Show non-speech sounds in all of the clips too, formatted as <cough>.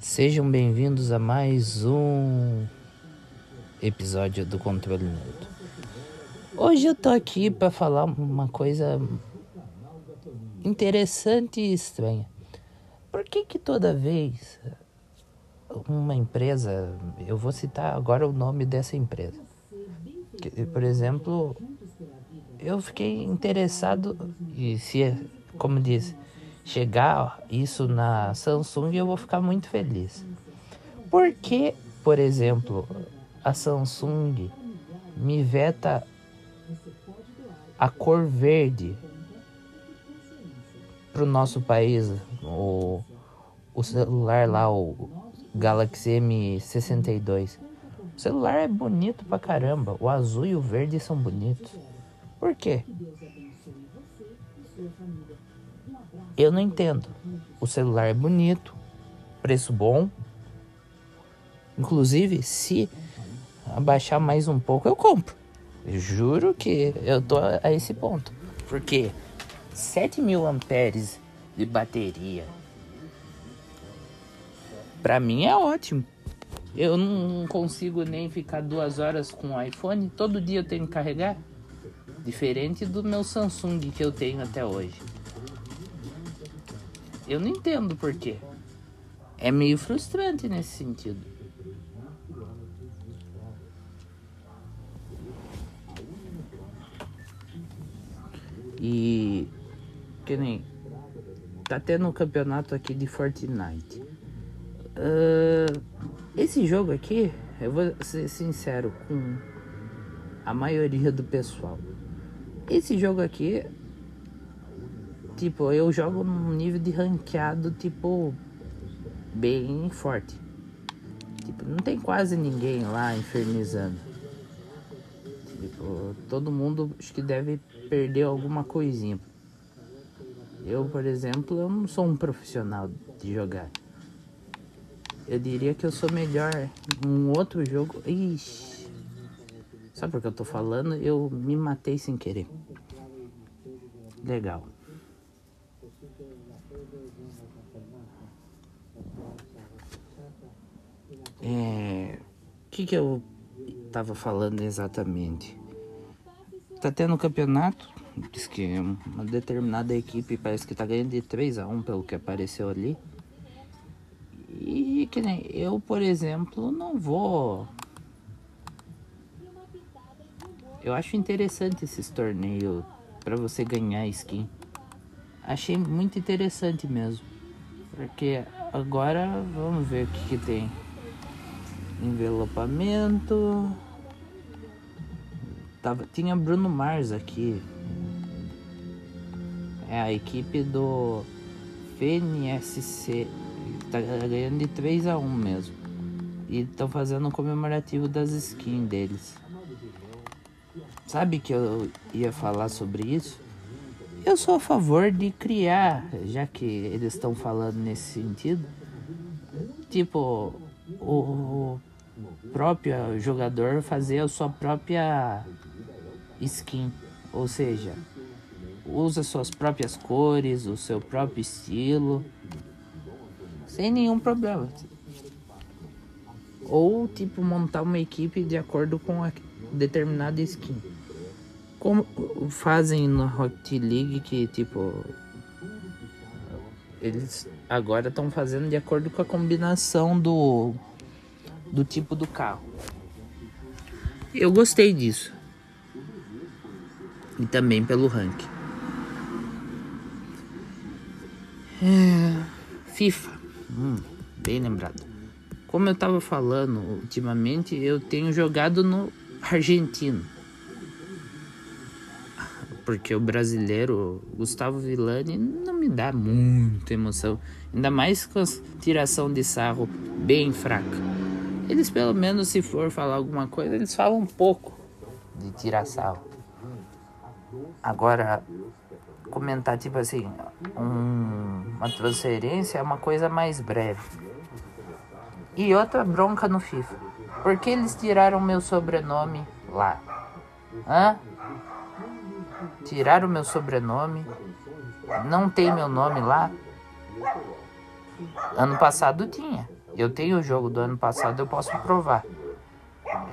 Sejam bem-vindos a mais um episódio do Controle Neutro. Hoje eu tô aqui para falar uma coisa interessante e estranha. Por que que toda vez uma empresa, eu vou citar agora o nome dessa empresa. Por exemplo, eu fiquei interessado e se, como diz, chegar isso na Samsung, eu vou ficar muito feliz. Porque, por exemplo, a Samsung me veta a cor verde para o nosso país, o, o celular lá, o Galaxy M62. O celular é bonito pra caramba, o azul e o verde são bonitos. Por quê? Eu não entendo. O celular é bonito, preço bom. Inclusive, se abaixar mais um pouco, eu compro. Eu juro que eu tô a esse ponto. Porque 7 mil amperes de bateria para mim é ótimo. Eu não consigo nem ficar duas horas com o iPhone. Todo dia eu tenho que carregar. Diferente do meu Samsung que eu tenho até hoje. Eu não entendo por quê. É meio frustrante nesse sentido. E que nem tá tendo um campeonato aqui de Fortnite. Uh, esse jogo aqui, eu vou ser sincero com a maioria do pessoal. Esse jogo aqui Tipo, eu jogo num nível de ranqueado, tipo, bem forte. Tipo, não tem quase ninguém lá infernizando. Tipo, todo mundo acho que deve perder alguma coisinha. Eu, por exemplo, eu não sou um profissional de jogar. Eu diria que eu sou melhor num outro jogo. Ixi. Sabe por que eu tô falando? Eu me matei sem querer. Legal. É, o que, que eu tava falando exatamente? Tá tendo campeonato, diz que uma determinada equipe parece que tá ganhando de 3 a 1 pelo que apareceu ali. E que nem eu, por exemplo, não vou. Eu acho interessante esses torneios para você ganhar skin. Achei muito interessante mesmo. Porque agora vamos ver o que, que tem envelopamento. Tava, tinha Bruno Mars aqui. É a equipe do FNSC. Tá ganhando de 3 a 1 mesmo. E estão fazendo um comemorativo das skins deles. Sabe que eu ia falar sobre isso? Eu sou a favor de criar, já que eles estão falando nesse sentido. Tipo, o próprio jogador fazer a sua própria skin, ou seja, usa suas próprias cores, o seu próprio estilo, sem nenhum problema. Ou tipo montar uma equipe de acordo com a determinada skin. Como fazem no Rocket League que tipo eles agora estão fazendo de acordo com a combinação do do tipo do carro. Eu gostei disso. E também pelo ranking. É, FIFA. Hum, bem lembrado. Como eu tava falando, ultimamente eu tenho jogado no argentino. Porque o brasileiro Gustavo Villani me dá muita emoção. Ainda mais com a tiração de sarro bem fraca. Eles, pelo menos, se for falar alguma coisa, eles falam um pouco de tirar sal. Agora, comentar, tipo assim, um, uma transferência é uma coisa mais breve. E outra bronca no FIFA. Por que eles tiraram meu sobrenome lá? Hã? Tiraram meu sobrenome. Não tem meu nome lá. Ano passado tinha. Eu tenho o jogo do ano passado, eu posso provar.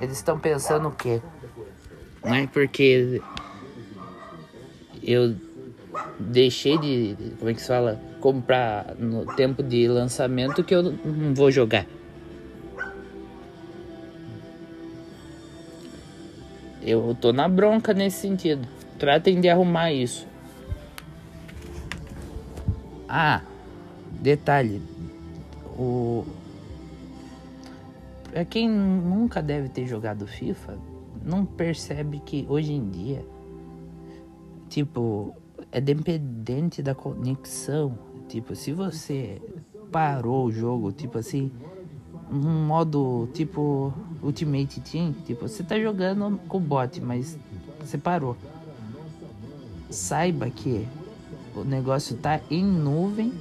Eles estão pensando o quê? Não é porque eu deixei de, como é que se fala, comprar no tempo de lançamento que eu não vou jogar. Eu tô na bronca nesse sentido. Tratem de arrumar isso. Ah, detalhe. O pra quem nunca deve ter jogado FIFA, não percebe que hoje em dia tipo é dependente da conexão. Tipo, se você parou o jogo, tipo assim, um modo tipo Ultimate Team, tipo, você tá jogando com o bot, mas você parou. Saiba que o negócio tá em nuvem.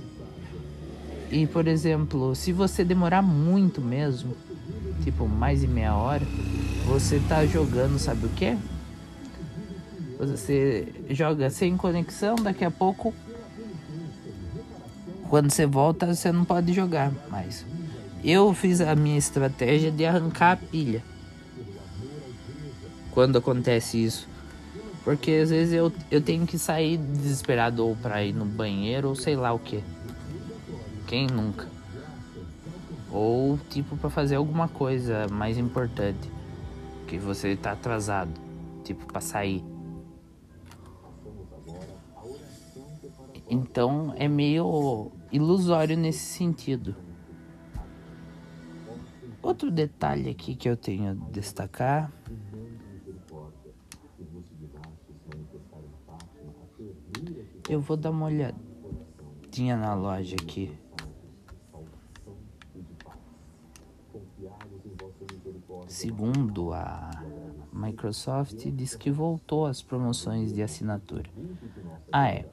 E, por exemplo, se você demorar muito mesmo, tipo mais de meia hora, você tá jogando, sabe o que? Você joga sem conexão, daqui a pouco, quando você volta, você não pode jogar mais. Eu fiz a minha estratégia de arrancar a pilha. Quando acontece isso. Porque às vezes eu, eu tenho que sair desesperado ou pra ir no banheiro ou sei lá o que. Quem nunca? Ou tipo para fazer alguma coisa mais importante. Que você tá atrasado. Tipo para sair. Então é meio ilusório nesse sentido. Outro detalhe aqui que eu tenho a destacar. Eu vou dar uma olhadinha na loja aqui. Segundo a Microsoft, diz que voltou às promoções de assinatura. Ah, é.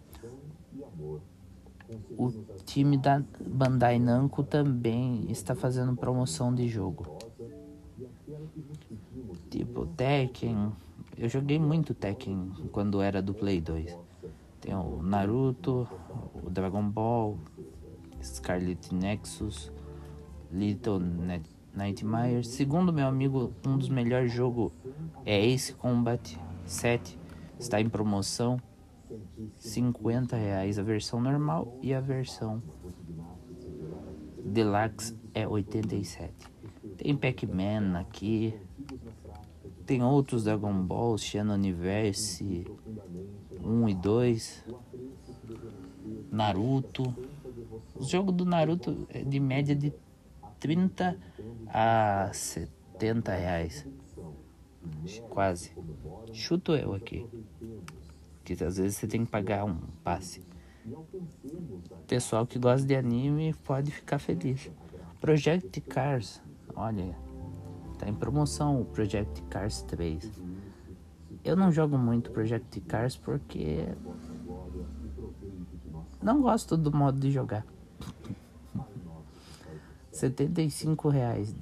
O time da Bandai Namco também está fazendo promoção de jogo. Tipo Tekken. Eu joguei muito Tekken quando era do Play 2. Tem o Naruto, o Dragon Ball, Scarlet Nexus, Little Nightmares. Segundo meu amigo, um dos melhores jogos é Ace Combat 7. Está em promoção. 50 reais a versão normal e a versão deluxe é 87. Tem Pac-Man aqui, tem outros Dragon Ball, Xeno Universe 1 e 2, Naruto. O jogo do Naruto é de média de 30 a 70 reais. Quase. Chuto eu aqui que às vezes você tem que pagar um passe. Pessoal que gosta de anime pode ficar feliz. Project Cars, olha, tá em promoção o Project Cars 3. Eu não jogo muito Project Cars porque não gosto do modo de jogar. <laughs> 75 reais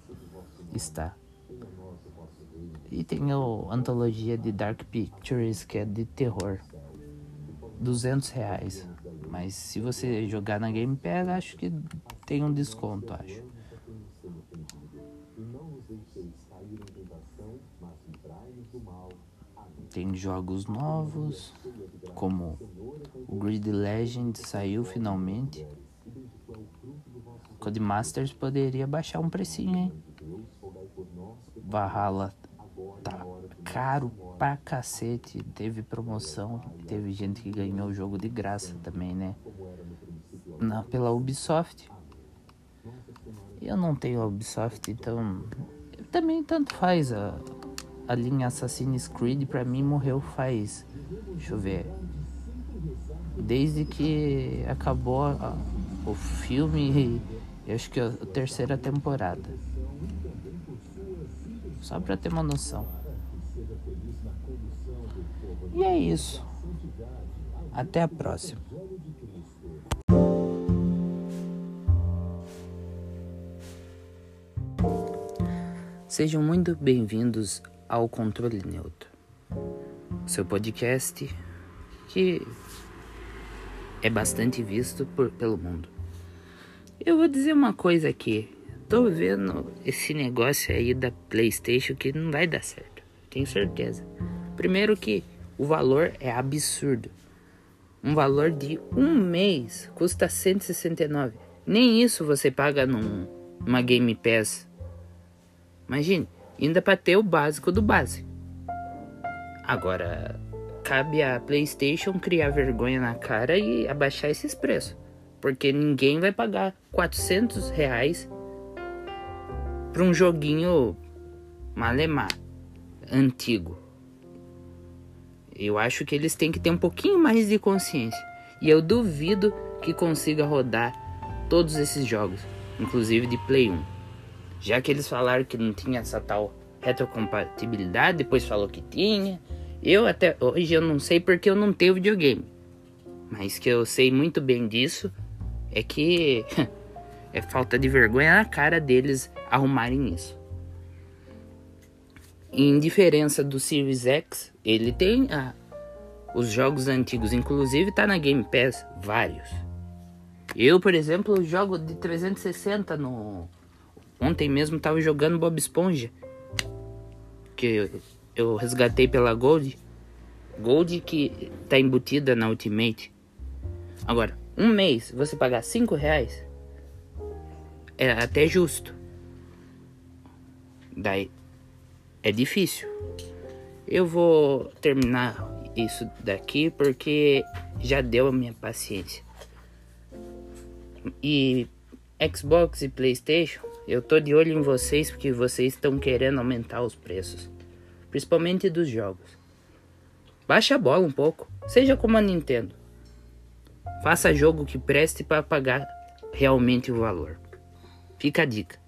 está. E tem a antologia de Dark Pictures que é de terror. 200 reais. Mas se você jogar na Game Pass, acho que tem um desconto, acho. Tem jogos novos, como o Grid Legend saiu finalmente. Codemasters poderia baixar um precinho, hein? Valhalla tá caro pra cacete. Teve promoção, teve gente que ganhou o jogo de graça também, né? Na, pela Ubisoft. Eu não tenho a Ubisoft, então também tanto faz. A, a linha Assassin's Creed pra mim morreu faz. Deixa eu ver. Desde que acabou a, o filme, acho que a terceira temporada. Só pra ter uma noção. E é isso. Até a próxima. Sejam muito bem-vindos ao Controle Neutro, seu podcast que é bastante visto por, pelo mundo. Eu vou dizer uma coisa aqui, tô vendo esse negócio aí da PlayStation que não vai dar certo. Tenho certeza. Primeiro que o valor é absurdo. Um valor de um mês custa 169. Nem isso você paga num, numa Game Pass. Imagine, ainda para ter o básico do básico. Agora, cabe a PlayStation criar vergonha na cara e abaixar esses preços. Porque ninguém vai pagar 400 reais para um joguinho malemar, antigo. Eu acho que eles têm que ter um pouquinho mais de consciência. E eu duvido que consiga rodar todos esses jogos, inclusive de Play 1. Já que eles falaram que não tinha essa tal retrocompatibilidade, depois falou que tinha. Eu até hoje eu não sei porque eu não tenho videogame. Mas que eu sei muito bem disso é que <laughs> é falta de vergonha na cara deles arrumarem isso. Em diferença do Series X, ele tem ah, os jogos antigos, inclusive tá na Game Pass, vários. Eu, por exemplo, jogo de 360 no. Ontem mesmo tava jogando Bob Esponja. Que eu, resgatei pela Gold. Gold que tá embutida na Ultimate. Agora, um mês você pagar 5 reais é até justo. Daí é difícil. Eu vou terminar isso daqui porque já deu a minha paciência. E Xbox e PlayStation, eu tô de olho em vocês porque vocês estão querendo aumentar os preços, principalmente dos jogos. Baixa a bola um pouco, seja como a Nintendo. Faça jogo que preste para pagar realmente o valor. Fica a dica.